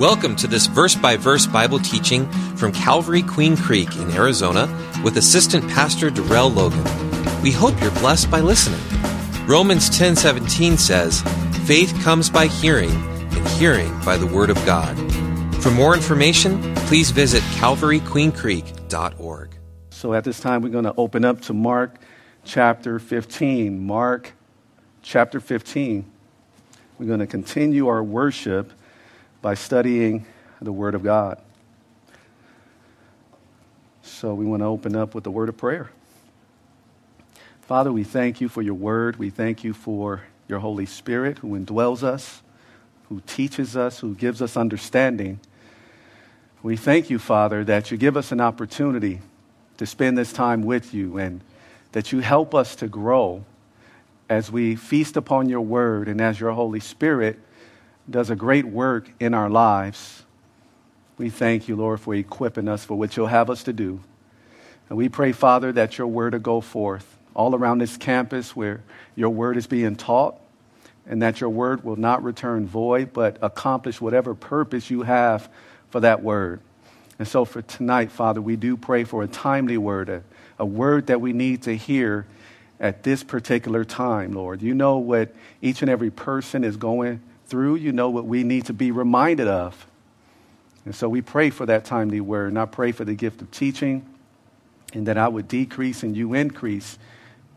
Welcome to this verse by verse Bible teaching from Calvary Queen Creek in Arizona with Assistant Pastor Darrell Logan. We hope you're blessed by listening. Romans 10:17 says, "Faith comes by hearing, and hearing by the word of God." For more information, please visit calvaryqueencreek.org. So at this time we're going to open up to Mark chapter 15. Mark chapter 15. We're going to continue our worship by studying the Word of God. So we want to open up with the word of prayer. Father, we thank you for your word. We thank you for your Holy Spirit who indwells us, who teaches us, who gives us understanding. We thank you, Father, that you give us an opportunity to spend this time with you and that you help us to grow as we feast upon your word and as your Holy Spirit does a great work in our lives. We thank you, Lord, for equipping us for what you'll have us to do. And we pray, Father, that your word will go forth all around this campus where your word is being taught, and that your word will not return void, but accomplish whatever purpose you have for that word. And so for tonight, Father, we do pray for a timely word, a, a word that we need to hear at this particular time, Lord. You know what each and every person is going through, you know what we need to be reminded of. And so we pray for that timely word, and I pray for the gift of teaching, and that I would decrease and you increase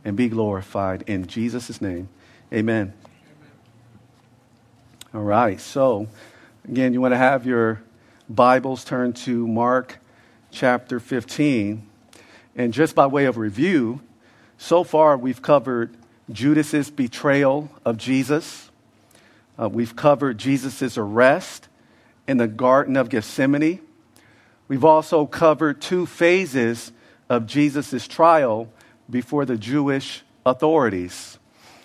and be glorified. In Jesus' name, amen. All right, so again, you want to have your Bibles turned to Mark chapter 15. And just by way of review, so far we've covered Judas's betrayal of Jesus. Uh, we've covered Jesus' arrest in the Garden of Gethsemane. We've also covered two phases of Jesus' trial before the Jewish authorities.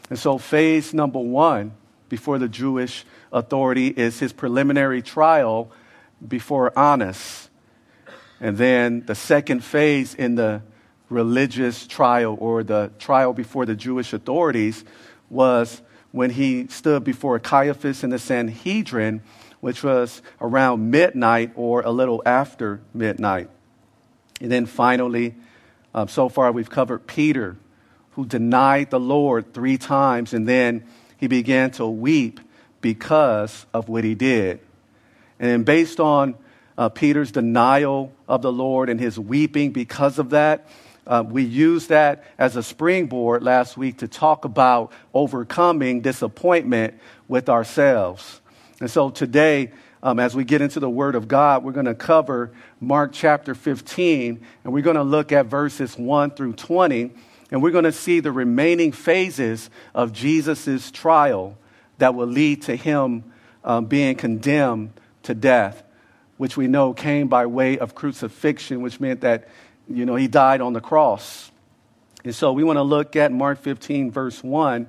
And so, phase number one before the Jewish authority is his preliminary trial before Annas. And then the second phase in the religious trial or the trial before the Jewish authorities was when he stood before Caiaphas and the Sanhedrin, which was around midnight or a little after midnight. And then finally, um, so far we've covered Peter, who denied the Lord three times, and then he began to weep because of what he did. And based on uh, Peter's denial of the Lord and his weeping because of that, uh, we used that as a springboard last week to talk about overcoming disappointment with ourselves. And so today, um, as we get into the Word of God, we're going to cover Mark chapter 15, and we're going to look at verses 1 through 20, and we're going to see the remaining phases of Jesus' trial that will lead to him um, being condemned to death, which we know came by way of crucifixion, which meant that you know, he died on the cross. And so we want to look at Mark 15, verse 1,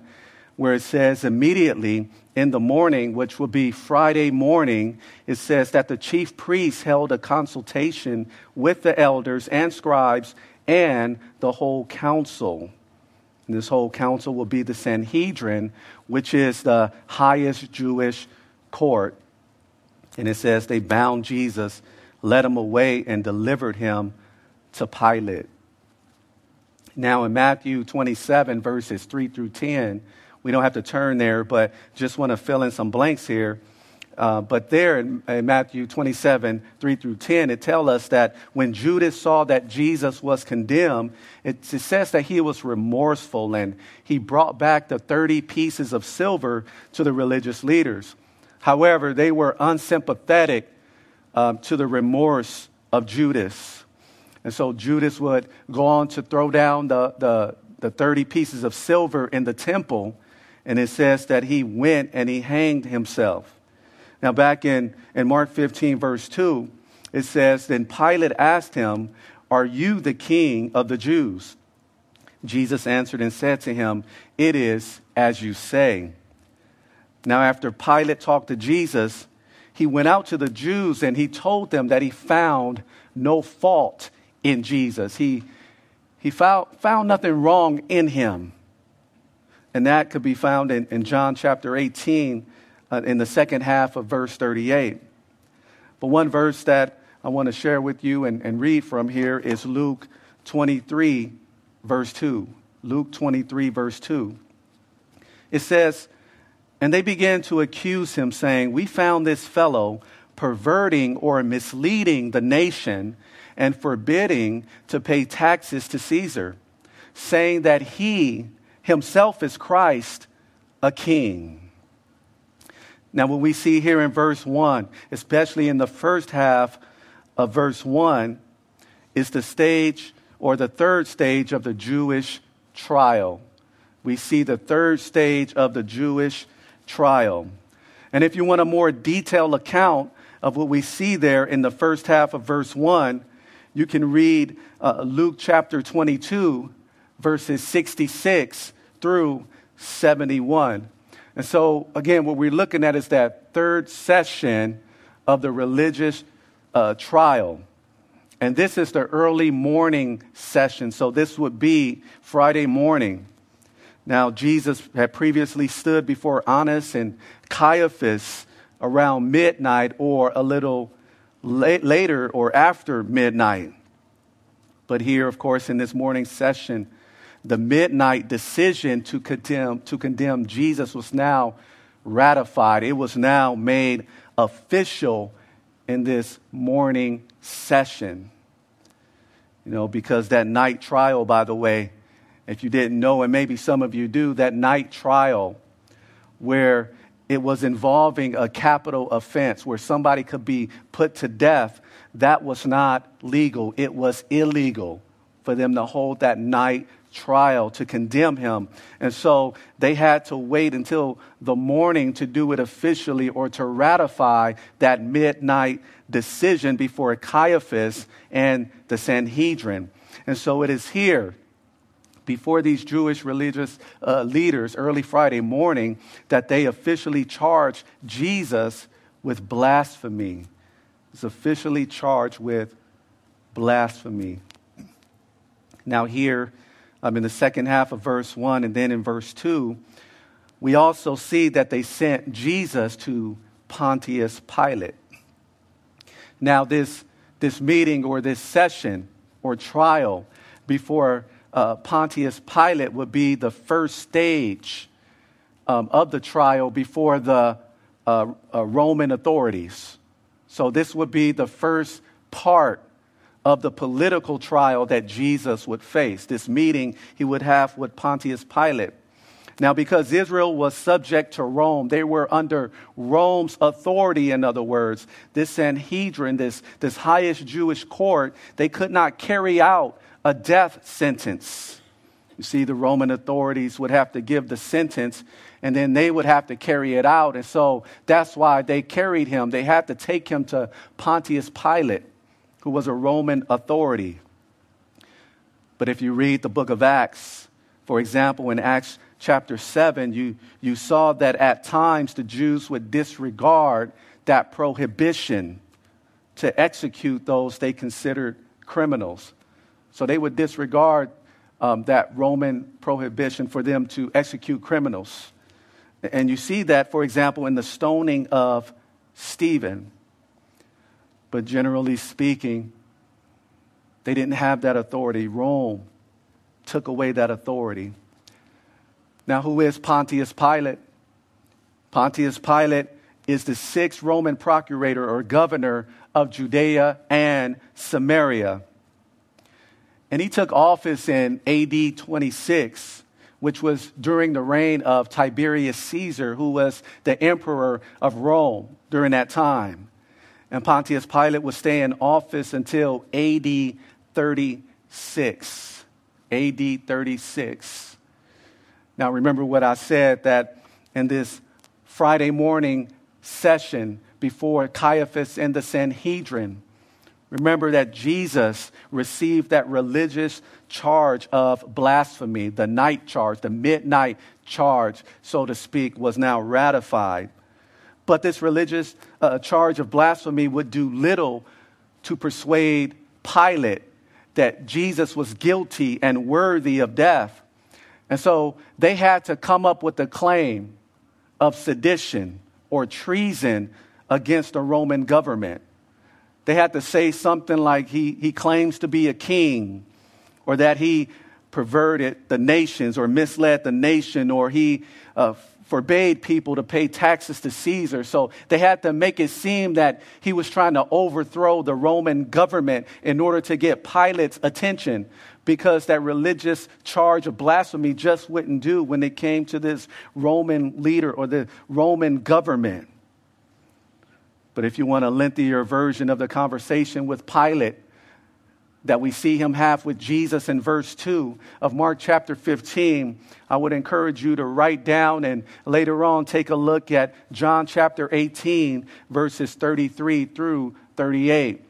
where it says, immediately in the morning, which will be Friday morning, it says that the chief priests held a consultation with the elders and scribes and the whole council. And this whole council will be the Sanhedrin, which is the highest Jewish court. And it says they bound Jesus, led him away, and delivered him to Pilate. Now, in Matthew 27, verses 3 through 10, we don't have to turn there, but just want to fill in some blanks here. Uh, but there in, in, Matthew 27, 3 through 10, it tells us that when Judas saw that Jesus was condemned, it, it says that he was remorseful and he brought back the 30 pieces of silver to the religious leaders. However, they were unsympathetic um, to the remorse of Judas. And so Judas would go on to throw down the, the, the 30 pieces of silver in the temple. And it says that he went and he hanged himself. Now, back in, in Mark 15, verse 2, it says, Then Pilate asked him, Are you the king of the Jews? Jesus answered and said to him, It is as you say. Now, after Pilate talked to Jesus, he went out to the Jews and he told them that he found no fault in Jesus. He, he found, found nothing wrong in him. And that could be found in, in John chapter 18 uh, in the second half of verse 38. But one verse that I want to share with you and, and read from here is Luke 23, verse 2. Luke 23, verse 2. It says, And they began to accuse him, saying, We found this fellow perverting or misleading the nation and forbidding to pay taxes to Caesar, saying that he himself is Christ, a king. Now, what we see here in verse 1, especially in the first half of verse 1, is the stage or the third stage of the Jewish trial. We see the third stage of the Jewish trial. And if you want a more detailed account of what we see there in the first half of verse 1, you can read uh, Luke chapter 22, verses 66 through 71. And so, again, what we're looking at is that third session of the religious uh, trial. And this is the early morning session. So, this would be Friday morning. Now, Jesus had previously stood before Annas and Caiaphas around midnight or a little later or after midnight. But here, of course, in this morning session, the midnight decision to condemn, to condemn Jesus was now ratified. It was now made official in this morning session. You know, because that night trial, by the way, if you didn't know, and maybe some of you do, that night trial where it was involving a capital offense where somebody could be put to death, that was not legal. It was illegal for them to hold that night trial to condemn him. And so they had to wait until the morning to do it officially or to ratify that midnight decision before Caiaphas and the Sanhedrin. And so it is here before these Jewish religious uh, leaders early Friday morning that they officially charged Jesus with blasphemy. He's officially charged with blasphemy. Now, here um, in the second half of verse 1 and then in verse 2, we also see that they sent Jesus to Pontius Pilate. Now, this, this meeting or this session or trial before uh, Pontius Pilate would be the first stage um, of the trial before the uh, uh, Roman authorities. So, this would be the first part of the political trial that Jesus would face, this meeting he would have with Pontius Pilate. Now, because Israel was subject to Rome, they were under Rome's authority, in other words. This Sanhedrin, this, this highest Jewish court, they could not carry out a death sentence. You see, the Roman authorities would have to give the sentence and then they would have to carry it out. And so that's why they carried him. They had to take him to Pontius Pilate, who was a Roman authority. But if you read the book of Acts, for example, in Acts chapter 7, you, you saw that at times the Jews would disregard that prohibition to execute those they considered criminals. So they would disregard um, that Roman prohibition for them to execute criminals. And you see that, for example, in the stoning of Stephen. But generally speaking, they didn't have that authority. Rome took away that authority. Now, who is Pontius Pilate? Pontius Pilate is the sixth Roman procurator or governor of Judea and Samaria. And he took office in AD 26, which was during the reign of Tiberius Caesar, who was the emperor of Rome during that time. And Pontius Pilate would stay in office until AD 36. AD 36. Now, remember what I said that in this Friday morning session before Caiaphas and the Sanhedrin, Remember that Jesus received that religious charge of blasphemy, the night charge, the midnight charge, so to speak, was now ratified. But this religious uh, charge of blasphemy would do little to persuade Pilate that Jesus was guilty and worthy of death. And so they had to come up with a claim of sedition or treason against the Roman government. They had to say something like he, he claims to be a king, or that he perverted the nations, or misled the nation, or he uh, forbade people to pay taxes to Caesar. So they had to make it seem that he was trying to overthrow the Roman government in order to get Pilate's attention because that religious charge of blasphemy just wouldn't do when it came to this Roman leader or the Roman government. But if you want a lengthier version of the conversation with Pilate, that we see him have with Jesus in verse 2 of Mark chapter 15, I would encourage you to write down and later on take a look at John chapter 18, verses 33 through 38.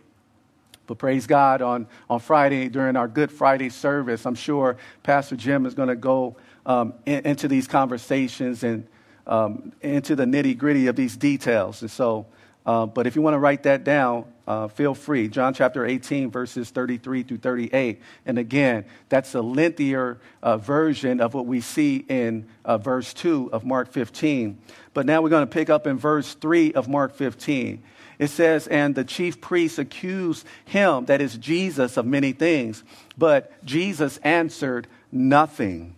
But praise God, on, on Friday, during our Good Friday service, I'm sure Pastor Jim is going to go um, in, into these conversations and um, into the nitty gritty of these details. And so, uh, but if you want to write that down, uh, feel free. John chapter 18, verses 33 through 38. And again, that's a lengthier uh, version of what we see in uh, verse 2 of Mark 15. But now we're going to pick up in verse 3 of Mark 15. It says, And the chief priests accused him, that is Jesus, of many things. But Jesus answered nothing.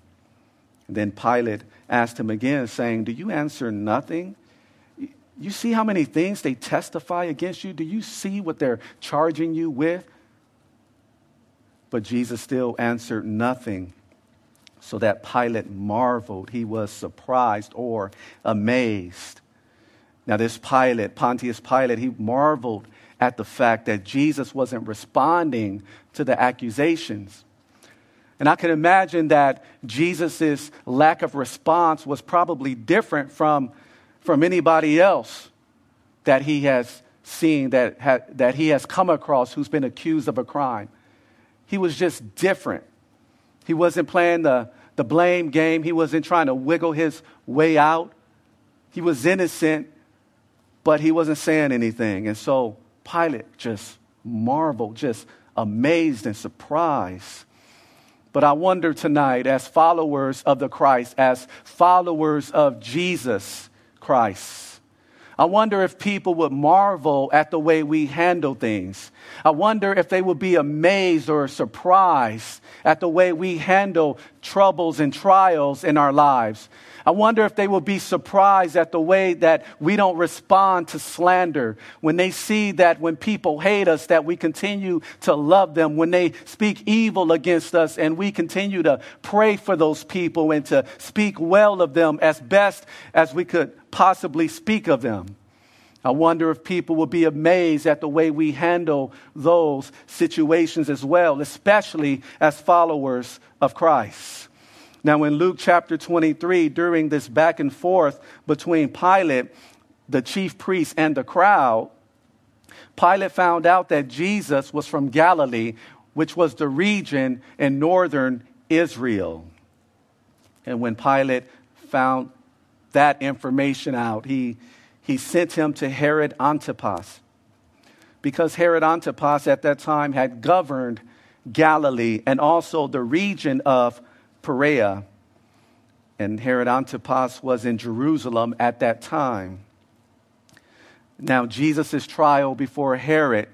Then Pilate asked him again, saying, Do you answer nothing? You see how many things they testify against you? Do you see what they're charging you with? But Jesus still answered nothing. So that Pilate marveled. He was surprised or amazed. Now, this Pilate, Pontius Pilate, he marveled at the fact that Jesus wasn't responding to the accusations. And I can imagine that Jesus' lack of response was probably different from from anybody else that he has seen, that, ha- that he has come across who's been accused of a crime. He was just different. He wasn't playing the, the blame game, he wasn't trying to wiggle his way out. He was innocent, but he wasn't saying anything. And so Pilate just marveled, just amazed and surprised. But I wonder tonight, as followers of the Christ, as followers of Jesus, Christ. I wonder if people would marvel at the way we handle things. I wonder if they would be amazed or surprised at the way we handle troubles and trials in our lives. I wonder if they will be surprised at the way that we don't respond to slander. When they see that when people hate us, that we continue to love them. When they speak evil against us and we continue to pray for those people and to speak well of them as best as we could possibly speak of them. I wonder if people will be amazed at the way we handle those situations as well, especially as followers of Christ. Now, in Luke chapter 23, during this back and forth between Pilate, the chief priest, and the crowd, Pilate found out that Jesus was from Galilee, which was the region in northern Israel. And when Pilate found that information out, he, he sent him to Herod Antipas. Because Herod Antipas at that time had governed Galilee and also the region of Perea. And Herod Antipas was in Jerusalem at that time. Now, Jesus' trial before Herod,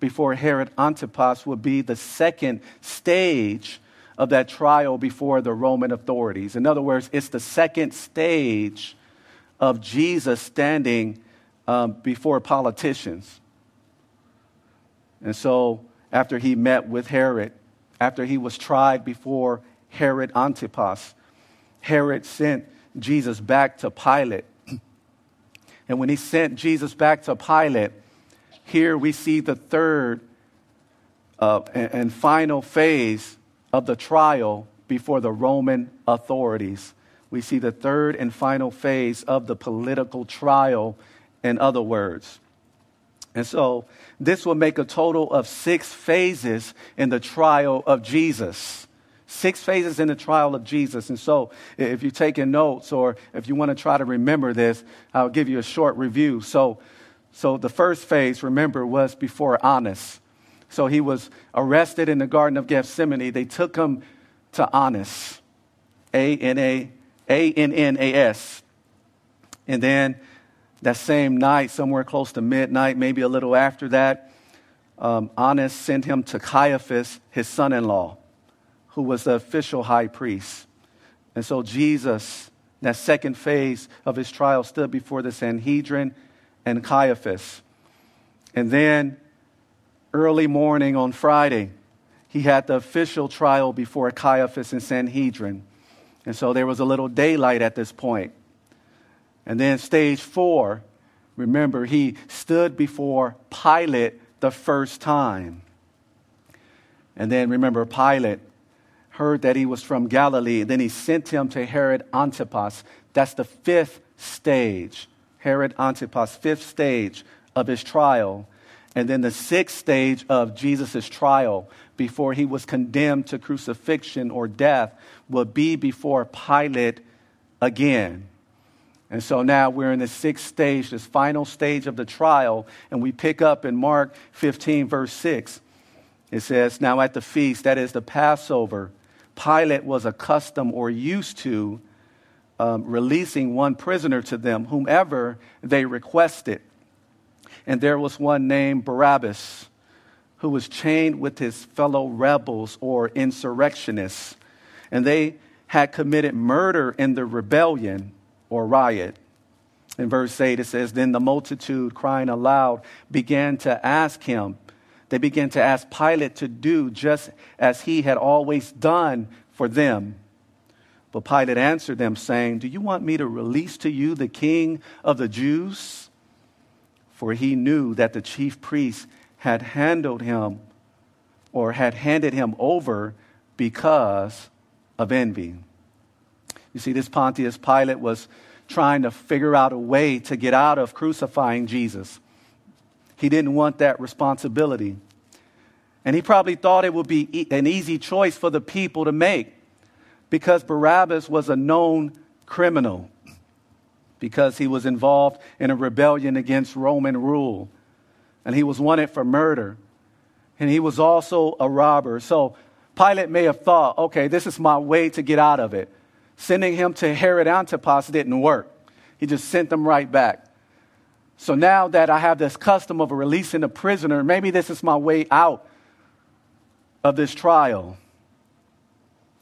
before Herod Antipas, would be the second stage of that trial before the Roman authorities. In other words, it's the second stage of Jesus standing um, before politicians. And so, after he met with Herod, after he was tried before Herod Antipas. Herod sent Jesus back to Pilate. And when he sent Jesus back to Pilate, here we see the third uh, and, and final phase of the trial before the Roman authorities. We see the third and final phase of the political trial, in other words. And so this will make a total of six phases in the trial of Jesus. Six phases in the trial of Jesus. And so, if you're taking notes or if you want to try to remember this, I'll give you a short review. So, so the first phase, remember, was before Annas. So he was arrested in the Garden of Gethsemane. They took him to Annas, A N A A N N A S. And then that same night, somewhere close to midnight, maybe a little after that, um, Annas sent him to Caiaphas, his son in law, who was the official high priest. And so Jesus, that second phase of his trial, stood before the Sanhedrin and Caiaphas. And then, early morning on Friday, he had the official trial before Caiaphas and Sanhedrin. And so there was a little daylight at this point. And then, stage four, remember, he stood before Pilate the first time. And then, remember, Pilate heard that he was from Galilee. Then he sent him to Herod Antipas. That's the fifth stage. Herod Antipas, fifth stage of his trial. And then the sixth stage of Jesus' trial before he was condemned to crucifixion or death will be before Pilate again. And so now we're in the sixth stage, this final stage of the trial, and we pick up in Mark 15, verse 6. It says, Now at the feast, that is the Passover, Pilate was accustomed or used to um, releasing one prisoner to them, whomever they requested. And there was one named Barabbas who was chained with his fellow rebels or insurrectionists. And they had committed murder in the rebellion or riot. In verse 8, it says, Then the multitude, crying aloud, began to ask him, they began to ask Pilate to do just as he had always done for them. But Pilate answered them, saying, Do you want me to release to you the king of the Jews? For he knew that the chief priests had handled him or had handed him over because of envy. You see, this Pontius Pilate was trying to figure out a way to get out of crucifying Jesus. He didn't want that responsibility. And he probably thought it would be an easy choice for the people to make because Barabbas was a known criminal, because he was involved in a rebellion against Roman rule, and he was wanted for murder, and he was also a robber. So Pilate may have thought, okay, this is my way to get out of it. Sending him to Herod Antipas didn't work. He just sent them right back. So now that I have this custom of releasing a prisoner, maybe this is my way out of this trial.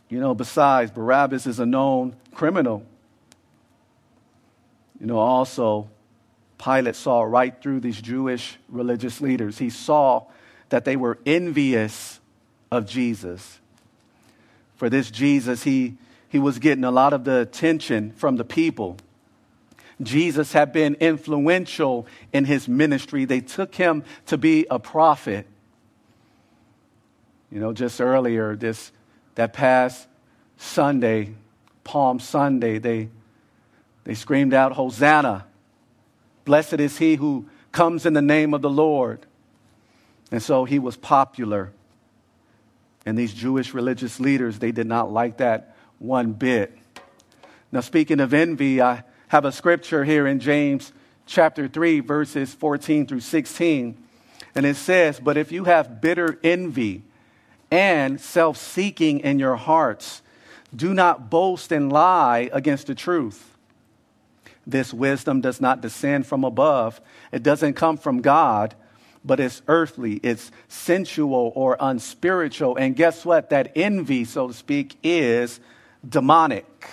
You know, besides, Barabbas is a known criminal. You know, also, Pilate saw right through these Jewish religious leaders. He saw that they were envious of Jesus. For this Jesus, he, he was getting a lot of the attention from the people. Jesus had been influential in his ministry. They took him to be a prophet. You know, just earlier, this that past Sunday, Palm Sunday, they they screamed out, Hosanna. Blessed is he who comes in the name of the Lord. And so he was popular. And these Jewish religious leaders, they did not like that one bit. Now, speaking of envy, I have a scripture here in James chapter 3, verses 14 through 16. And it says, But if you have bitter envy and self seeking in your hearts, do not boast and lie against the truth. This wisdom does not descend from above, it doesn't come from God, but it's earthly, it's sensual or unspiritual. And guess what? That envy, so to speak, is demonic.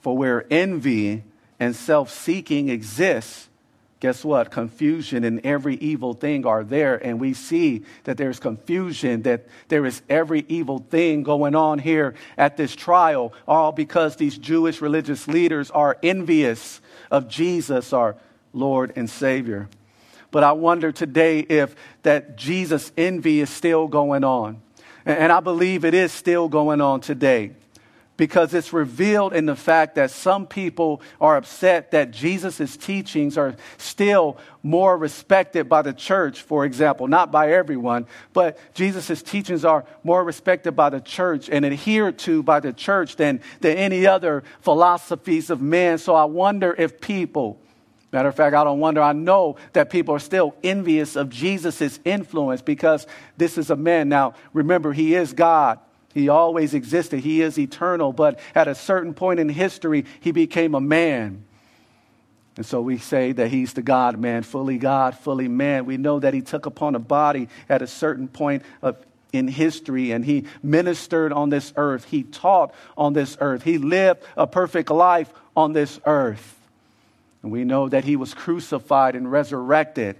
For where envy and self seeking exists, guess what? Confusion and every evil thing are there. And we see that there's confusion, that there is every evil thing going on here at this trial, all because these Jewish religious leaders are envious of Jesus, our Lord and Savior. But I wonder today if that Jesus envy is still going on. And I believe it is still going on today because it's revealed in the fact that some people are upset that Jesus' teachings are still more respected by the church, for example, not by everyone, but Jesus' teachings are more respected by the church and adhered to by the church than, than any other philosophies of men. So I wonder if people, Matter of fact, I don't wonder. I know that people are still envious of Jesus' influence because this is a man. Now, remember, he is God. He always existed. He is eternal. But at a certain point in history, he became a man. And so we say that he's the God man, fully God, fully man. We know that he took upon a body at a certain point of, in history and he ministered on this earth. He taught on this earth. He lived a perfect life on this earth. And we know that he was crucified and resurrected.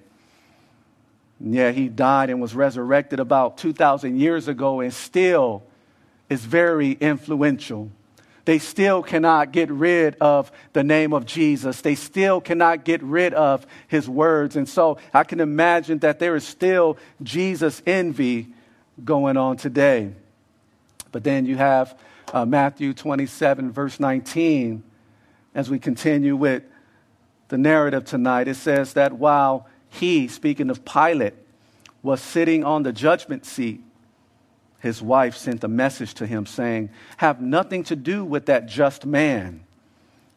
Yeah, he died and was resurrected about 2,000 years ago and still is very influential they still cannot get rid of the name of Jesus. They still cannot get rid of his words. And so I can imagine that there is still Jesus envy going on today. But then you have uh, Matthew 27, verse 19, as we continue with the narrative tonight. It says that while he, speaking of Pilate, was sitting on the judgment seat, his wife sent a message to him saying, Have nothing to do with that just man,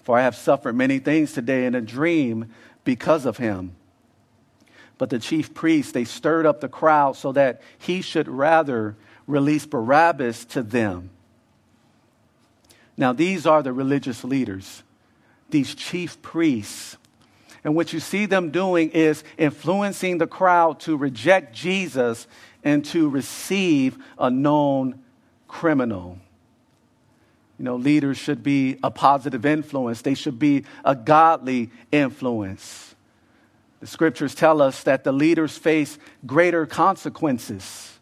for I have suffered many things today in a dream because of him. But the chief priests, they stirred up the crowd so that he should rather release Barabbas to them. Now, these are the religious leaders, these chief priests. And what you see them doing is influencing the crowd to reject Jesus and to receive a known criminal. You know, leaders should be a positive influence, they should be a godly influence. The scriptures tell us that the leaders face greater consequences.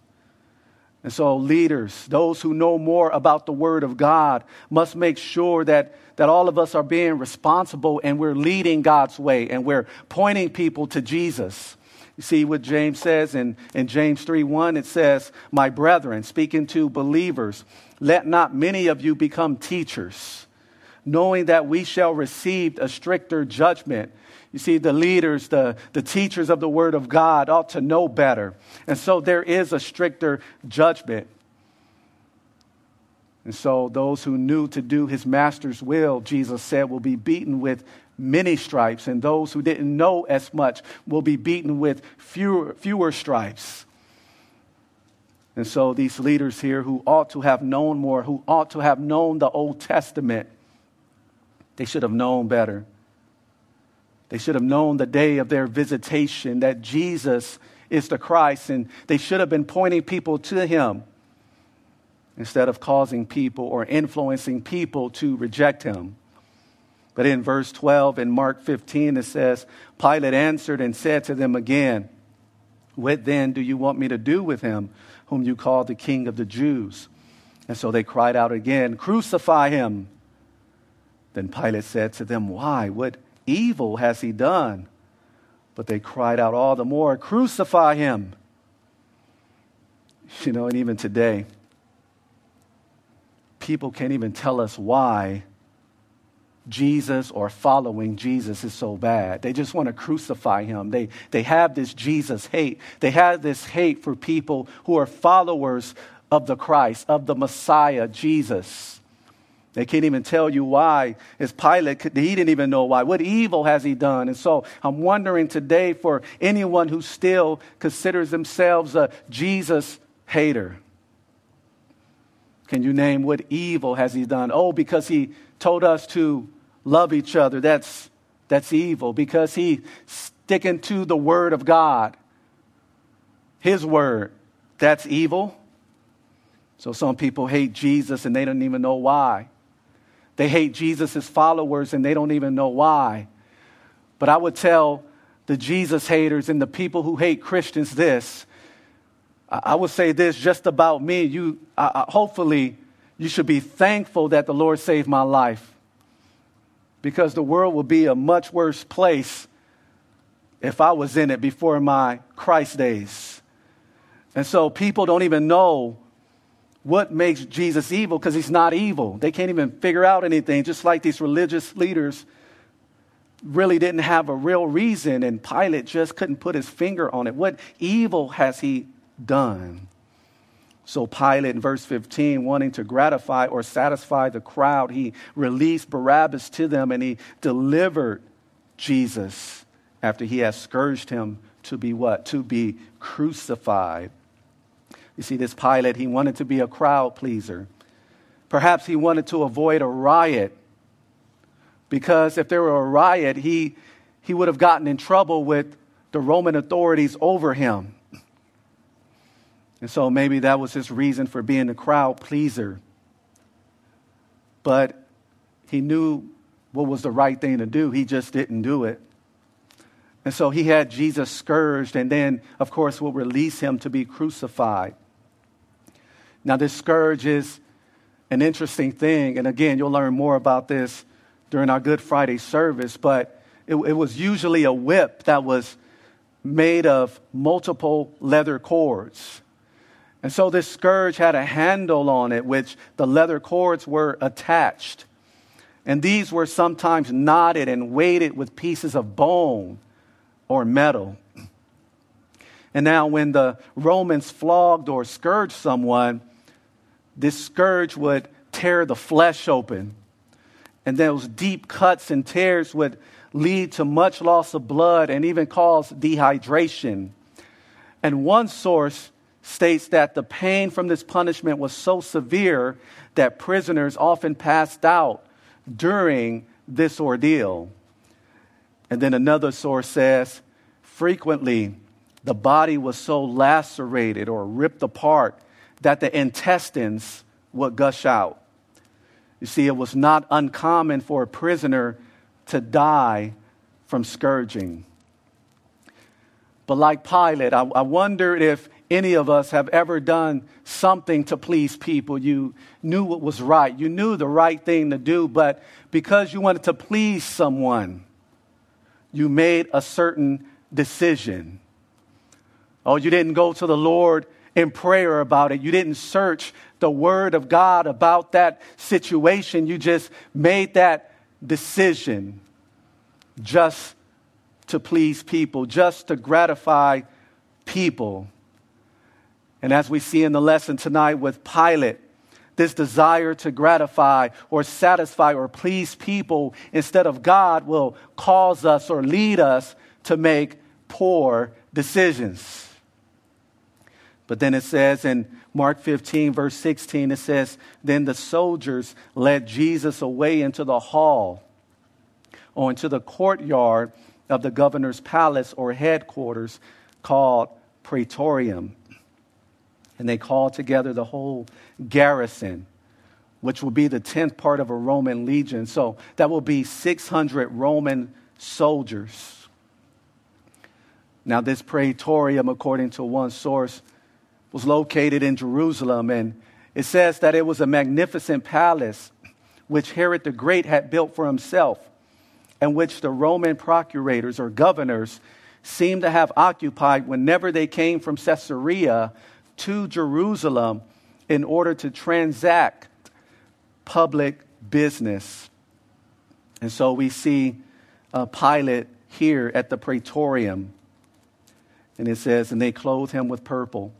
And so, leaders, those who know more about the Word of God, must make sure that, that all of us are being responsible and we're leading God's way and we're pointing people to Jesus. You see what James says in, in James 3 1? It says, My brethren, speaking to believers, let not many of you become teachers, knowing that we shall receive a stricter judgment. You see, the leaders, the, the teachers of the Word of God ought to know better. And so there is a stricter judgment. And so those who knew to do his master's will, Jesus said, will be beaten with many stripes, and those who didn't know as much will be beaten with fewer, fewer stripes. And so, these leaders here who ought to have known more, who ought to have known the Old Testament, they should have known better. They should have known the day of their visitation that Jesus is the Christ, and they should have been pointing people to him instead of causing people or influencing people to reject him. But in verse 12 in Mark 15, it says, Pilate answered and said to them again, What then do you want me to do with him, whom you call the king of the Jews? And so they cried out again, Crucify him. Then Pilate said to them, Why? What evil has he done? But they cried out all the more, Crucify him. You know, and even today, people can't even tell us why Jesus or following Jesus is so bad. They just want to crucify him. They, they have this Jesus hate. They have this hate for people who are followers of the Christ, of the Messiah, Jesus. They can't even tell you why. As Pilate, he didn't even know why. What evil has he done? And so I'm wondering today for anyone who still considers themselves a Jesus hater. Can you name what evil has he done? Oh, because he told us to love each other, that's, that's evil because he's sticking to the word of God. His word, that's evil. So some people hate Jesus and they don't even know why. They hate Jesus' followers and they don't even know why. But I would tell the Jesus haters and the people who hate Christians this. I would say this just about me. You, hopefully, you should be thankful that the Lord saved my life because the world would be a much worse place if I was in it before my Christ days. And so people don't even know what makes Jesus evil because he's not evil. They can't even figure out anything, just like these religious leaders really didn't have a real reason, and Pilate just couldn't put his finger on it. What evil has he done? So Pilate, in verse 15, wanting to gratify or satisfy the crowd, he released Barabbas to them and he delivered Jesus after he had scourged him to be what? To be crucified. You see, this Pilate, he wanted to be a crowd pleaser. Perhaps he wanted to avoid a riot. Because if there were a riot, he, he would have gotten in trouble with the Roman authorities over him. And so maybe that was his reason for being a crowd pleaser. But he knew what was the right thing to do, he just didn't do it. And so he had Jesus scourged, and then, of course, will release him to be crucified. Now, this scourge is an interesting thing. And again, you'll learn more about this during our Good Friday service, but it, it was usually a whip that was made of multiple leather cords. And so this scourge had a handle on it, which the leather cords were attached. And these were sometimes knotted and weighted with pieces of bone or metal. And now, when the Romans flogged or scourged someone, this scourge would tear the flesh open. And those deep cuts and tears would lead to much loss of blood and even cause dehydration. And one source states that the pain from this punishment was so severe that prisoners often passed out during this ordeal. And then another source says frequently the body was so lacerated or ripped apart that the intestines would gush out. You see, it was not uncommon for a prisoner to die from scourging. But like Pilate, I, I wonder if any of us have ever done something to please people. You knew what was right, you knew the right thing to do, but because you wanted to please someone, you made a certain decision. Oh, you didn't go to the Lord in prayer about it. You didn't search the Word of God about that situation. You just made that decision just to please people, just to gratify people. And as we see in the lesson tonight with Pilate, this desire to gratify or satisfy or please people instead of God will cause us or lead us to make poor decisions. But then it says in Mark 15, verse 16, it says, Then the soldiers led Jesus away into the hall or into the courtyard of the governor's palace or headquarters called Praetorium. And they called together the whole garrison, which will be the tenth part of a Roman legion. So that will be 600 Roman soldiers. Now, this Praetorium, according to one source, was located in Jerusalem, and it says that it was a magnificent palace which Herod the Great had built for himself, and which the Roman procurators or governors seemed to have occupied whenever they came from Caesarea to Jerusalem in order to transact public business. And so we see uh, Pilate here at the praetorium. And it says, And they clothed him with purple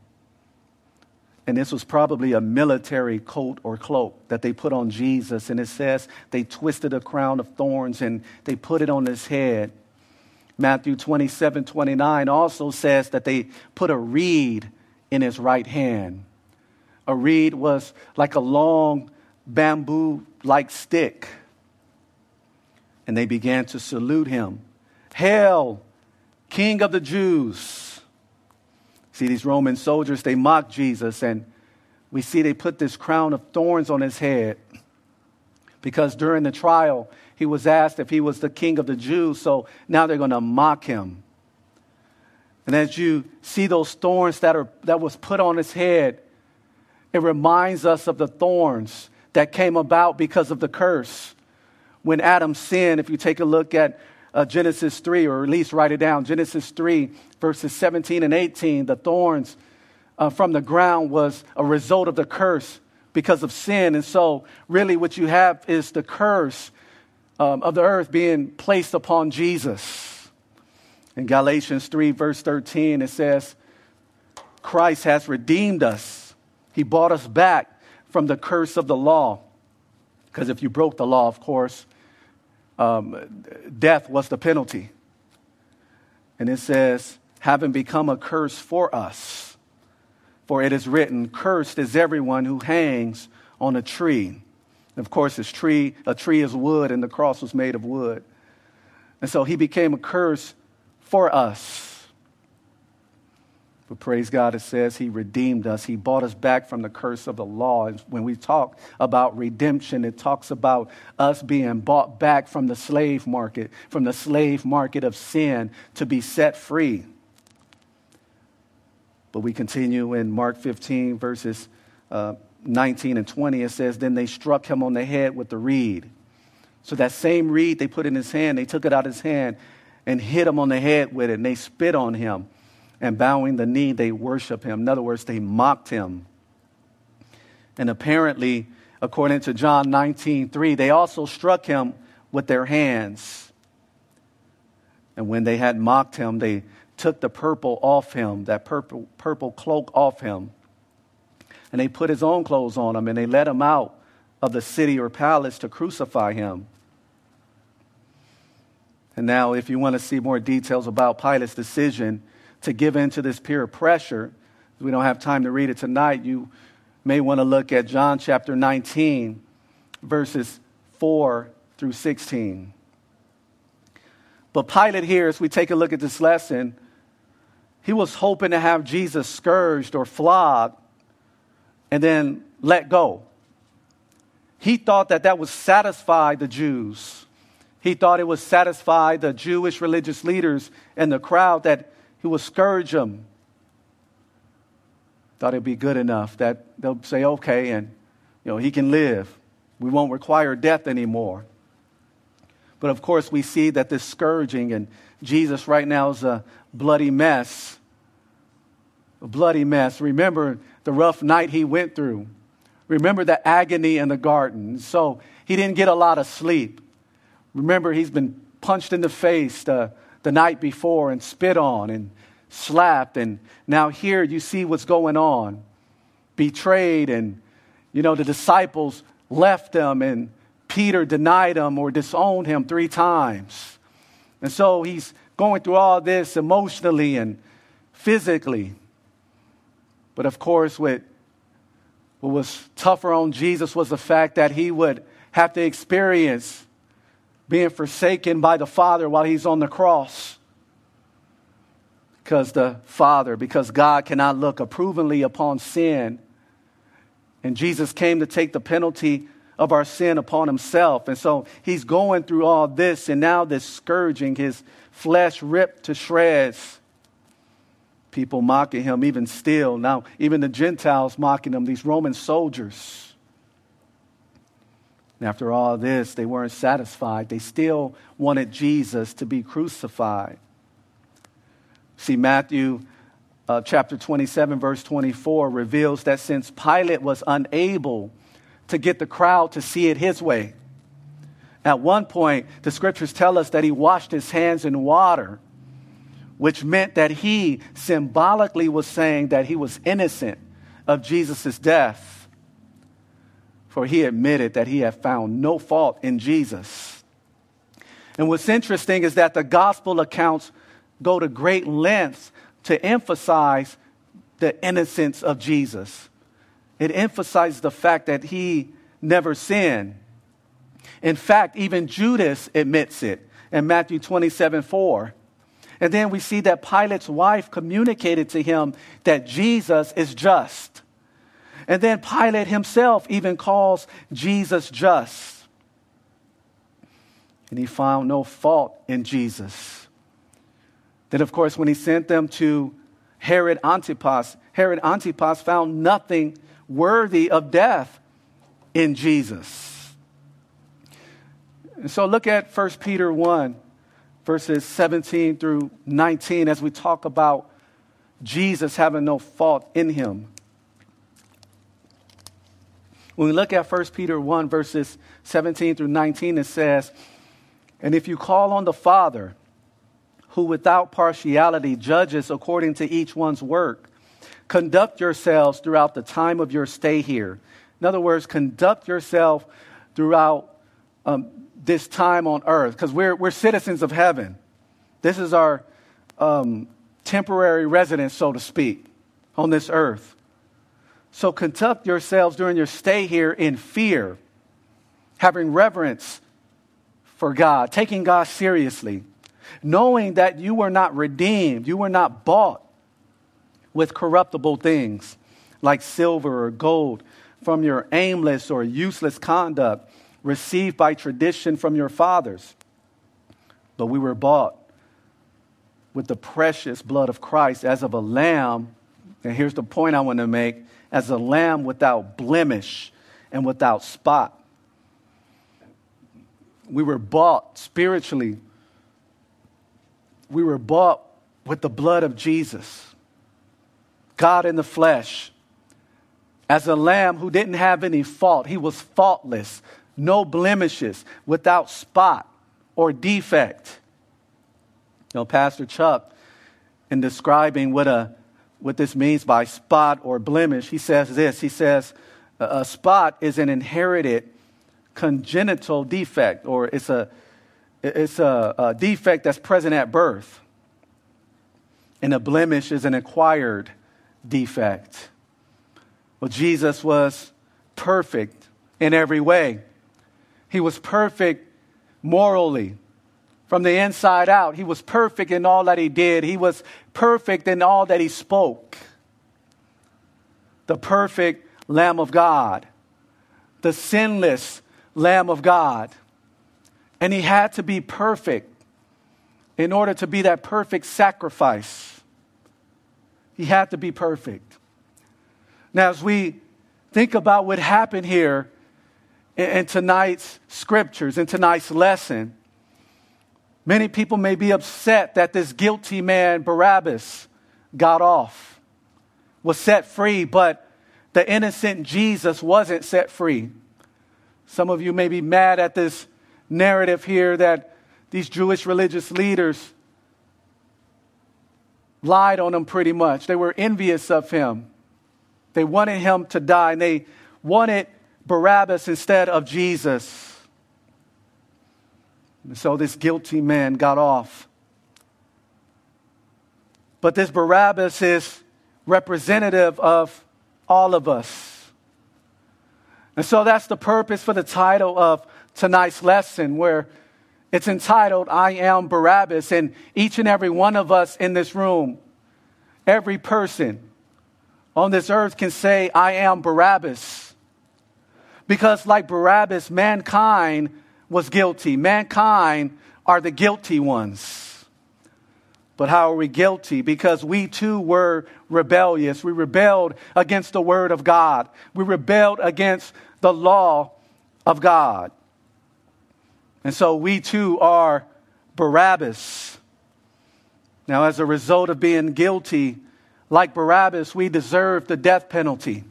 and this was probably a military coat or cloak that they put on Jesus. And it says they twisted a crown of thorns and they put it on his head. Matthew 27 29 also says that they put a reed in his right hand. A reed was like a long bamboo like stick. And they began to salute him Hail, King of the Jews! See, these Roman soldiers, they mocked Jesus, and we see they put this crown of thorns on his head because during the trial, he was asked if he was the king of the Jews, so now they're going to mock him. And as you see those thorns that, are, that was put on his head, it reminds us of the thorns that came about because of the curse. When Adam sinned, if you take a look at uh, Genesis 3, or at least write it down. Genesis 3, verses 17 and 18. The thorns uh, from the ground was a result of the curse because of sin. And so, really, what you have is the curse um, of the earth being placed upon Jesus. In Galatians 3, verse 13, it says, Christ has redeemed us. He bought us back from the curse of the law. Because if you broke the law, of course, um, death was the penalty. And it says, having become a curse for us. For it is written, Cursed is everyone who hangs on a tree. Of course, his tree, a tree is wood, and the cross was made of wood. And so he became a curse for us. But praise God, it says He redeemed us. He bought us back from the curse of the law. And when we talk about redemption, it talks about us being bought back from the slave market, from the slave market of sin to be set free. But we continue in Mark 15, verses uh, 19 and 20. It says, Then they struck him on the head with the reed. So that same reed they put in his hand, they took it out of his hand and hit him on the head with it, and they spit on him and bowing the knee, they worship him. In other words, they mocked him. And apparently, according to John 19 3, they also struck him with their hands. And when they had mocked him, they took the purple off him, that purple, purple cloak off him. And they put his own clothes on him and they let him out of the city or palace to crucify him. And now, if you want to see more details about Pilate's decision, to give in to this peer pressure. We don't have time to read it tonight. You may want to look at John chapter 19, verses 4 through 16. But Pilate here, as we take a look at this lesson, he was hoping to have Jesus scourged or flogged and then let go. He thought that that would satisfy the Jews. He thought it would satisfy the Jewish religious leaders and the crowd that he would scourge them. Thought it'd be good enough that they'll say, okay, and you know, he can live. We won't require death anymore. But of course, we see that this scourging and Jesus right now is a bloody mess. A bloody mess. Remember the rough night he went through. Remember the agony in the garden. So he didn't get a lot of sleep. Remember, he's been punched in the face. The, the night before and spit on and slapped. And now here you see what's going on. Betrayed, and, you know, the disciples left him, and Peter denied him or disowned him three times. And so he's going through all this emotionally and physically. But of course, what was tougher on Jesus was the fact that he would have to experience being forsaken by the Father while he's on the cross. Because the Father, because God cannot look approvingly upon sin. And Jesus came to take the penalty of our sin upon himself. And so he's going through all this, and now this scourging, his flesh ripped to shreds. People mocking him, even still. Now, even the Gentiles mocking him, these Roman soldiers. And after all this, they weren't satisfied. They still wanted Jesus to be crucified. See, Matthew uh, chapter 27, verse 24 reveals that since Pilate was unable to get the crowd to see it his way, at one point, the scriptures tell us that he washed his hands in water, which meant that he symbolically was saying that he was innocent of Jesus' death for he admitted that he had found no fault in Jesus. And what's interesting is that the gospel accounts go to great lengths to emphasize the innocence of Jesus. It emphasizes the fact that he never sinned. In fact, even Judas admits it in Matthew 27 4. And then we see that Pilate's wife communicated to him that Jesus is just. And then Pilate himself even calls Jesus just. And he found no fault in Jesus. Then, of course, when he sent them to Herod Antipas, Herod Antipas found nothing worthy of death in Jesus. And so look at 1 Peter 1, verses 17 through 19, as we talk about Jesus having no fault in him. When we look at 1 Peter 1, verses 17 through 19, it says, And if you call on the Father, who without partiality judges according to each one's work, conduct yourselves throughout the time of your stay here. In other words, conduct yourself throughout um, this time on earth, because we're, we're citizens of heaven. This is our um, temporary residence, so to speak, on this earth. So conduct yourselves during your stay here in fear. having reverence for God, taking God seriously, knowing that you were not redeemed, you were not bought with corruptible things like silver or gold from your aimless or useless conduct received by tradition from your fathers. But we were bought with the precious blood of Christ as of a lamb. And here's the point I want to make as a lamb without blemish and without spot. We were bought spiritually. We were bought with the blood of Jesus, God in the flesh, as a lamb who didn't have any fault. He was faultless, no blemishes, without spot or defect. You know, Pastor Chuck, in describing what, a, what this means by spot or blemish, he says this. He says, a spot is an inherited congenital defect, or it's a, it's a, a defect that's present at birth. And a blemish is an acquired defect. Well, Jesus was perfect in every way. He was perfect morally. From the inside out, he was perfect in all that he did. He was perfect in all that he spoke. The perfect Lamb of God, the sinless Lamb of God. And he had to be perfect in order to be that perfect sacrifice. He had to be perfect. Now, as we think about what happened here in, tonight's scriptures, in tonight's lesson, many people may be upset that this guilty man, Barabbas, got off, was set free, but the innocent Jesus wasn't set free. Some of you may be mad at this narrative here that these Jewish religious leaders lied on him pretty much. They were envious of him. They wanted him to die, and they wanted Barabbas instead of Jesus. And so this guilty man got off. But this Barabbas is representative of all of us. And so that's the purpose for the title of tonight's lesson, where it's entitled, I Am Barabbas. And each and every one of us in this room, every person on this earth can say, I am Barabbas. Because, like Barabbas, mankind was guilty. Mankind are the guilty ones. But how are we guilty? Because we too were rebellious. We rebelled against the word of God. We rebelled against the law of God. And so we too are Barabbas. Now, as a result of being guilty, like Barabbas, we deserve the death penalty.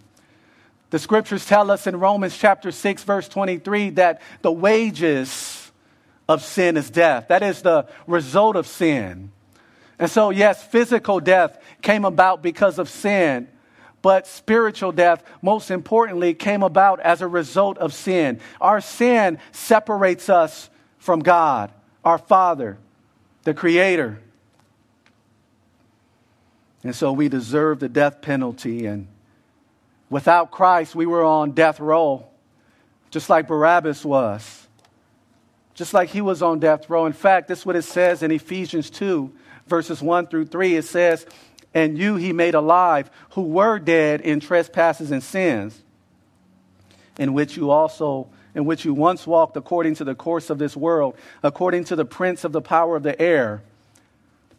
The scriptures tell us in Romans chapter 6, verse 23, that the wages of sin is death. That is the result of sin. And so, yes, physical death came about because of sin, but spiritual death, most importantly, came about as a result of sin. Our sin separates us from God, our Father, the Creator. And so we deserve the death penalty. And Without Christ, we were on death row, just like Barabbas was, just like he was on death row. In fact, this is what it says in Ephesians 2, verses 1 through 3. It says, And you he made alive, who were dead in trespasses and sins, in which you also in which you once walked according to the course of this world, according to the prince of the power of the air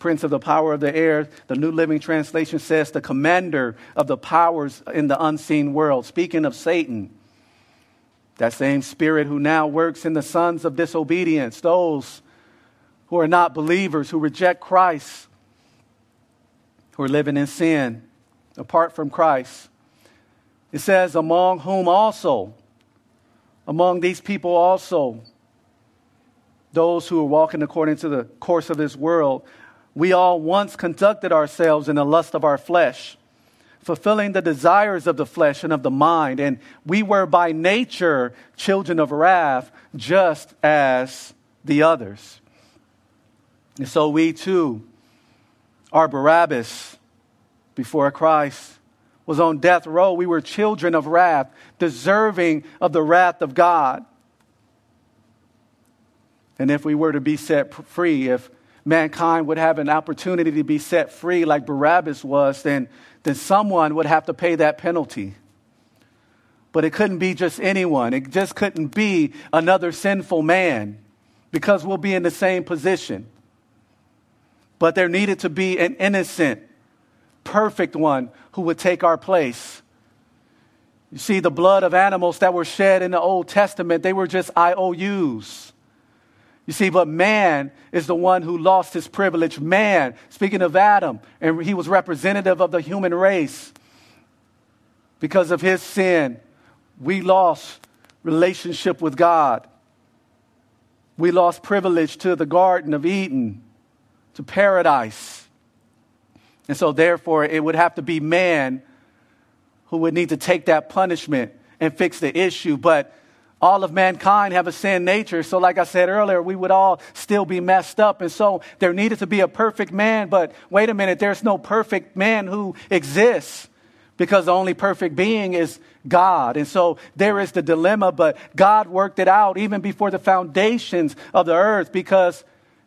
prince of the power of the air. The New Living Translation says the commander of the powers in the unseen world. Speaking of Satan, that same spirit who now works in the sons of disobedience, those who are not believers, who reject Christ, who are living in sin apart from Christ. It says, among whom also, among these people also, those who are walking according to the course of this world, we all once conducted ourselves in the lust of our flesh, fulfilling the desires of the flesh and of the mind, and we were by nature children of wrath, just as the others. And so we too are Barabbas before Christ was on death row. We were children of wrath, deserving of the wrath of God. And if we were to be set free, if mankind would have an opportunity to be set free like Barabbas was, then, then someone would have to pay that penalty. But it couldn't be just anyone, it just couldn't be another sinful man because we'll be in the same position. But there needed to be an innocent, perfect one who would take our place. You see, the blood of animals that were shed in the Old Testament, they were just IOUs. You see, but man is the one who lost his privilege. Man, speaking of Adam, and he was representative of the human race. Because of his sin, we lost relationship with God. We lost privilege to the Garden of Eden, to paradise. And so, therefore, it would have to be man who would need to take that punishment and fix the issue. But all of mankind have a sin nature. So, like I said earlier, we would all still be messed up. And so there needed to be a perfect man. But wait a minute, there's no perfect man who exists because the only perfect being is God. And so there is the dilemma, but God worked it out even before the foundations of the earth because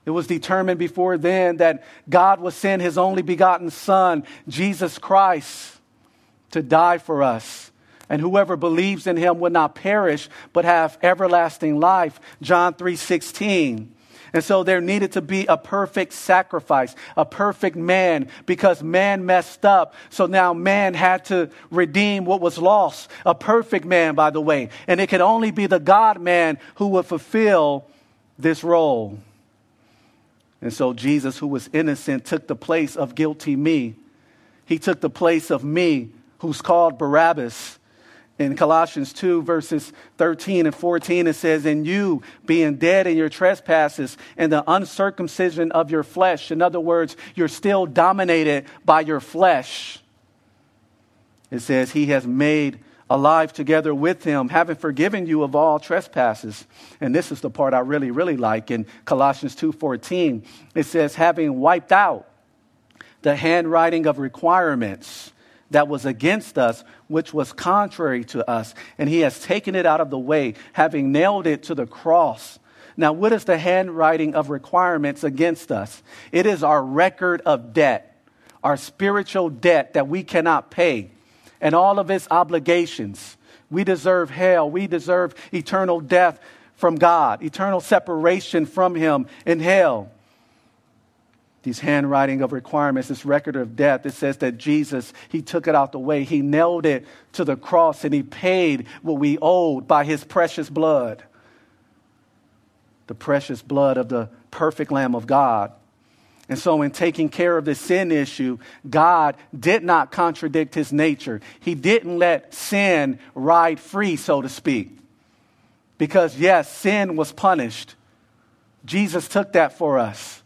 it was determined before then that God would send his only begotten Son, Jesus Christ, to die for us and whoever believes in him will not perish but have everlasting life john 3:16 and so there needed to be a perfect sacrifice, a perfect man, because man messed up. So now man had to redeem what was lost. A perfect man, by the way. And it could only be the God man who would fulfill this role. And so Jesus, who was innocent, took the place of guilty me. He took the place of me, who's called Barabbas in Colossians 2, verses 13 and 14, it says, And you, being dead in your trespasses and the uncircumcision of your flesh, in other words, you're still dominated by your flesh. It says, He has made alive together with him, having forgiven you of all trespasses. And this is the part I really, really like in Colossians 2:14. It says, having wiped out the handwriting of requirements that was against us, which was contrary to us. And he has taken it out of the way, having nailed it to the cross. Now, what is the handwriting of requirements against us? It is our record of debt, our spiritual debt that we cannot pay, and all of its obligations. We deserve hell. We deserve eternal death from God, eternal separation from Him in hell these handwriting of requirements, this record of death. It says that Jesus, He took it out the way. He nailed it to the cross and He paid what we owed by His precious blood. The precious blood of the perfect Lamb of God. And so, in taking care of the sin issue, God did not contradict His nature. He didn't let sin ride free, so to speak. Because, yes, sin was punished. Jesus took that for us.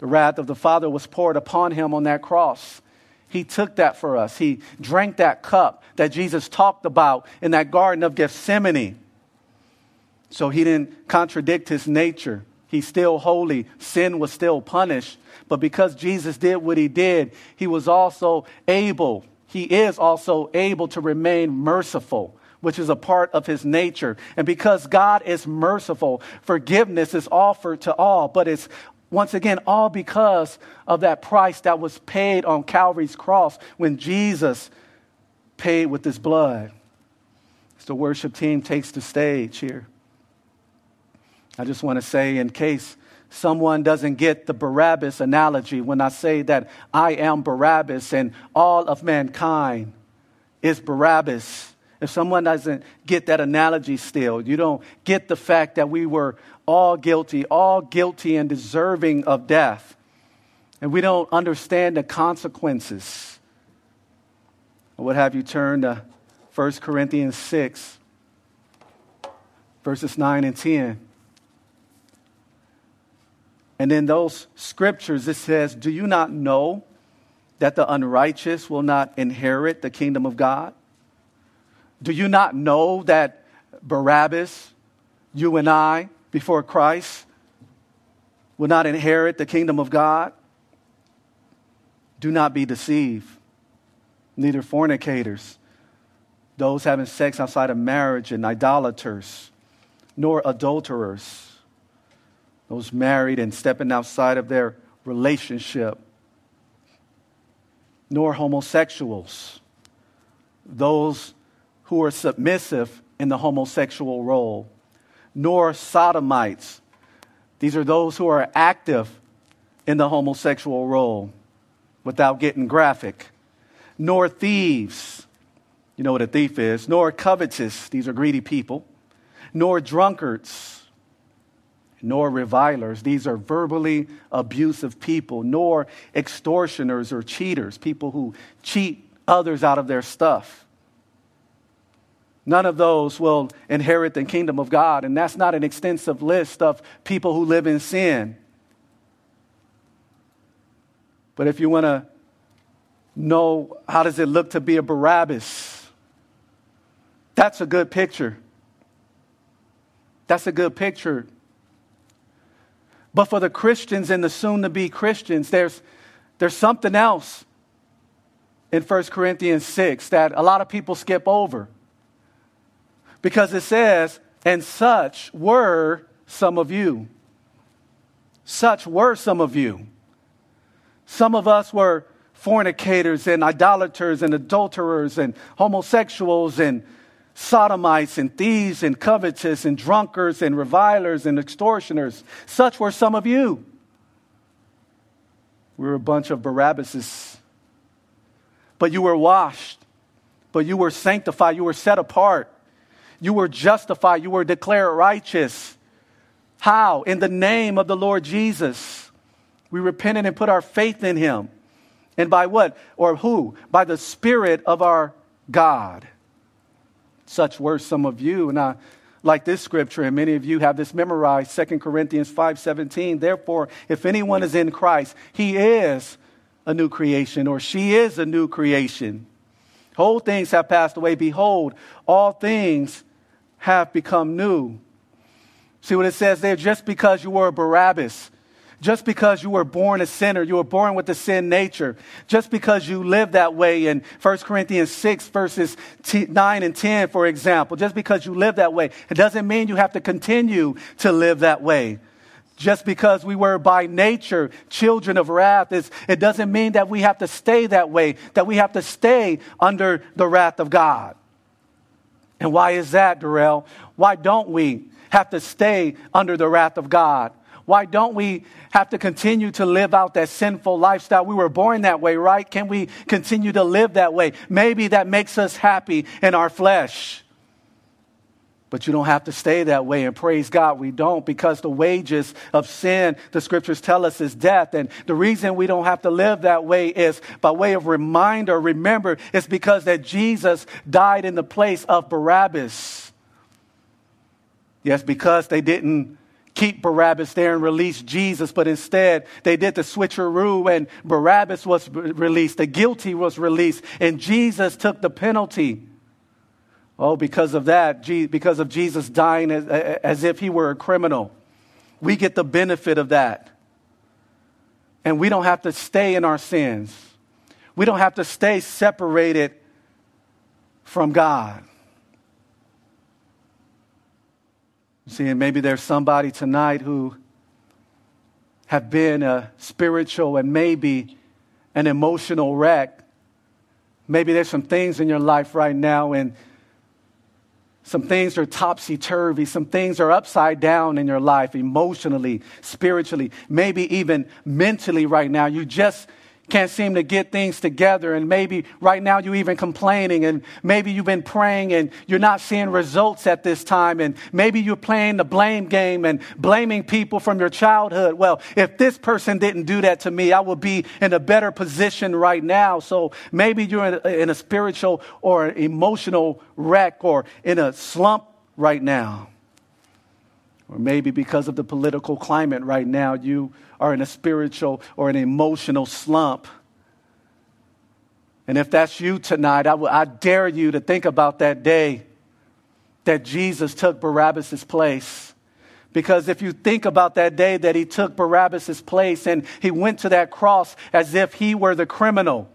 The wrath of the Father was poured upon him on that cross. He took that for us. He drank that cup that Jesus talked about in that Garden of Gethsemane. So he didn't contradict his nature. He's still holy. Sin was still punished. But because Jesus did what he did, he was also able, he is also able to remain merciful which is a part of his nature. And because God is merciful, forgiveness is offered to all, but it's once again, all because of that price that was paid on Calvary's cross when Jesus paid with his blood. As the worship team takes the stage here, I just want to say, in case someone doesn't get the Barabbas analogy, when I say that I am Barabbas and all of mankind is Barabbas, if someone doesn't get that analogy still, you don't get the fact that we were all guilty, all guilty and deserving of death, and we don't understand the consequences, I would have you turn to 1 Corinthians 6, verses 9 and 10. And in those scriptures, it says, Do you not know that the unrighteous will not inherit the kingdom of God? Do you not know that Barabbas, you and I, before Christ, will not inherit the kingdom of God? Do not be deceived. Neither fornicators, those having sex outside of marriage, and idolaters, nor adulterers, those married and stepping outside of their relationship, nor homosexuals, those who are submissive in the homosexual role, nor sodomites. These are those who are active in the homosexual role without getting graphic, nor thieves. You know what a thief is, nor covetous. These are greedy people, nor drunkards nor revilers. These are verbally abusive people, nor extortioners or cheaters, people who cheat others out of their stuff. None of those will inherit the kingdom of God. And that's not an extensive list of people who live in sin. But if you want to know how does it look to be a Barabbas, that's a good picture. That's a good picture but for the Christians and the soon to be Christians, there's, there's something else in 1 Corinthians 6 that a lot of people skip over. Because it says, and such were some of you. Such were some of you. Some of us were fornicators and idolaters and adulterers and homosexuals and sodomites and thieves and covetous and drunkards and revilers and extortioners. Such were some of you. We were a bunch of Barabbases. But you were washed, but you were sanctified, you were set apart, you were justified, you were declared righteous. How? In the name of the Lord Jesus. We repented and put our faith in him. And by what? Or who? By the Spirit of our God. Such were some of you. And I like this scripture, and many of you have this memorized, 2 Corinthians 5:17. Therefore, if anyone is in Christ, he is a new creation, or she is a new creation. Whole things have passed away. Behold, all things have become new. See what it says there? Just because you were a Barabbas, just because you were born a sinner, you were born with the sin nature, just because you live that way in 1 Corinthians 6, verses 9 and 10, for example, just because you live that way, it doesn't mean you have to continue to live that way. Just because we were by nature children of wrath, it doesn't mean that we have to stay that way, that we have to stay under the wrath of God. And why is that, Darrell? Why don't we have to stay under the wrath of God? Why don't we have to continue to live out that sinful lifestyle? We were born that way, right? Can we continue to live that way? Maybe that makes us happy in our flesh. But you don't have to stay that way. And praise God, we don't because the wages of sin, the scriptures tell us, is death. And the reason we don't have to live that way is by way of reminder, remember, it's because that Jesus died in the place of Barabbas. Yes, because they didn't keep Barabbas there and release Jesus, but instead they did the switcheroo and Barabbas was released, the guilty was released, and Jesus took the penalty. Oh, because of that, because of Jesus dying as, as if he were a criminal, we get the benefit of that. And we don't have to stay in our sins. We don't have to stay separated from God. See, and maybe there's somebody tonight who have been a spiritual and maybe an emotional wreck. Maybe there's some things in your life right now, and some things are topsy turvy. Some things are upside down in your life, emotionally, spiritually, maybe even mentally right now. You just can't seem to get things together. And maybe right now you're even complaining, and maybe you've been praying and you're not seeing results at this time. And maybe you're playing the blame game and blaming people from your childhood. Well, if this person didn't do that to me, I would be in a better position right now. So maybe you're in a, in a spiritual or emotional wreck or in a slump right now. Or maybe because of the political climate right now, you are in a spiritual or an emotional slump. And if that's you tonight, I, w- I dare you to think about that day that Jesus took Barabbas' place. Because if you think about that day that he took Barabbas' place and he went to that cross as if he were the criminal,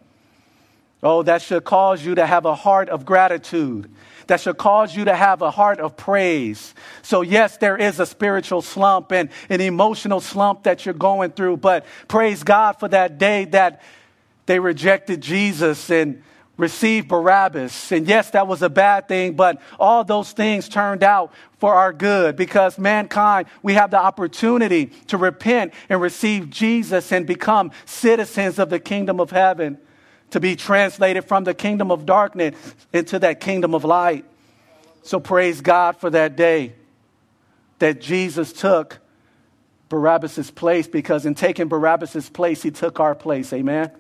Oh, that should cause you to have a heart of gratitude. That should cause you to have a heart of praise. So, yes, there is a spiritual slump and an emotional slump that you're going through, but praise God for that day that they rejected Jesus and received Barabbas. And yes, that was a bad thing, but all those things turned out for our good because mankind, we have the opportunity to repent and receive Jesus and become citizens of the kingdom of heaven, to be translated from the kingdom of darkness into that kingdom of light. So praise God for that day that Jesus took Barabbas' place because in taking Barabbas' place, he took our place. Amen.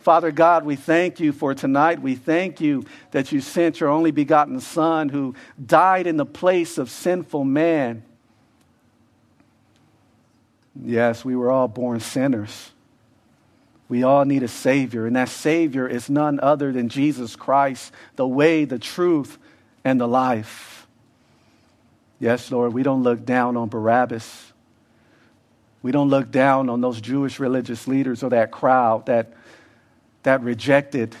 Father God, we thank you for tonight. We thank you that you sent your only begotten Son who died in the place of sinful man. Yes, we were all born sinners. We all need a Savior, and that Savior is none other than Jesus Christ, the way, the truth, and the life. Yes, Lord, we don't look down on Barabbas. We don't look down on those Jewish religious leaders or that crowd that that rejected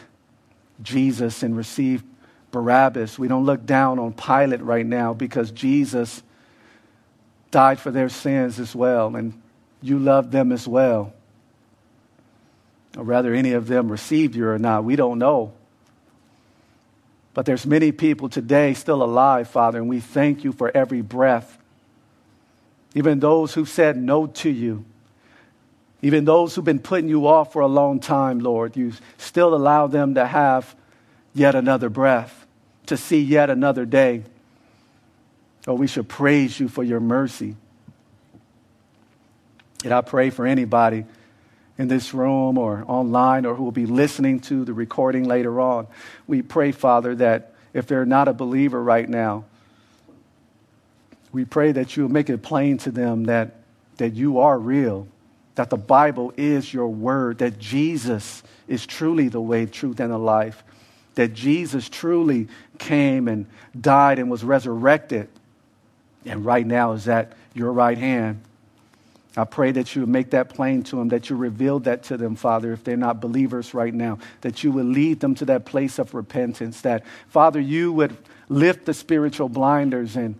Jesus and received Barabbas. We don't look down on Pilate right now because Jesus died for their sins as well, and you loved them as well. Or rather, any of them received you or not, we don't know. But there's many people today still alive, Father, and we thank you for every breath. Even those who said no to you, even those who've been putting you off for a long time, Lord, you still allow them to have yet another breath, to see yet another day. Oh, we should praise you for your mercy. And I pray for anybody in this room or online or who will be listening to the recording later on. We pray, Father, that if they're not a believer right now, we pray that you will make it plain to them that, that you are real that the Bible is your word, that Jesus is truly the way, truth, and the life, that Jesus truly came and died and was resurrected, and right now is at your right hand. I pray that you make that plain to them, that you reveal that to them, Father, if they're not believers right now, that you would lead them to that place of repentance, that, Father, you would lift the spiritual blinders and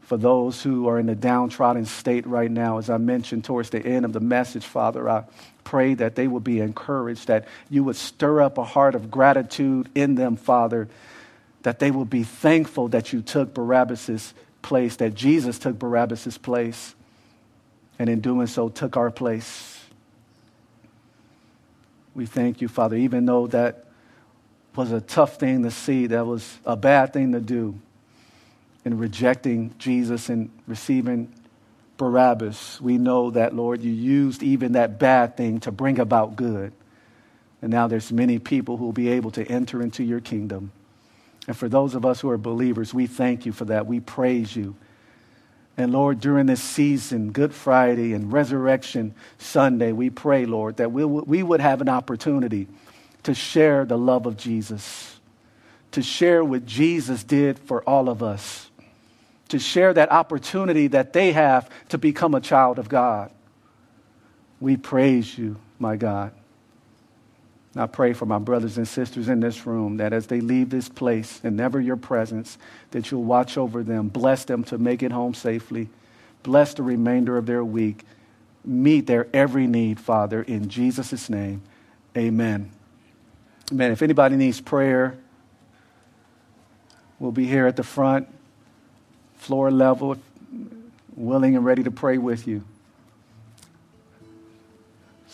for those who are in a downtrodden state right now. As I mentioned towards the end of the message, Father, I pray that they will be encouraged, that you would stir up a heart of gratitude in them, Father, that they will be thankful that you took Barabbas' place, that Jesus took Barabbas' place, and in doing so took our place. We thank you, Father, even though that was a tough thing to see, that was a bad thing to do in rejecting Jesus and receiving Barabbas, we know that, Lord, you used even that bad thing to bring about good. And now there's many people who will be able to enter into your kingdom. And for those of us who are believers, we thank you for that. We praise you. And Lord, during this season, Good Friday and Resurrection Sunday, we pray, Lord, that we, we would have an opportunity to share the love of Jesus, to share what Jesus did for all of us to share that opportunity that they have to become a child of God. We praise you, my God. And I pray for my brothers and sisters in this room that as they leave this place and never your presence, that you'll watch over them, bless them to make it home safely, bless the remainder of their week, meet their every need, Father, in Jesus' name. Amen. Amen. If anybody needs prayer, we'll be here at the front floor level, willing and ready to pray with you.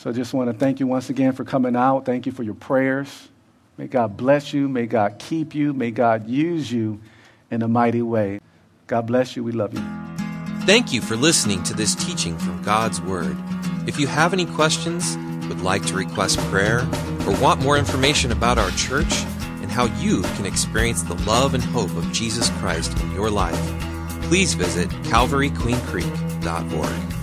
So I just want to thank you once again for coming out. Thank you for your prayers. May God bless you. May God keep you. May God use you in a mighty way. God bless you. We love you. Thank you for listening to this teaching from God's Word. If you have any questions, would like to request prayer, or want more information about our church and how you can experience the love and hope of Jesus Christ in your life, please visit calvaryqueencreek.org.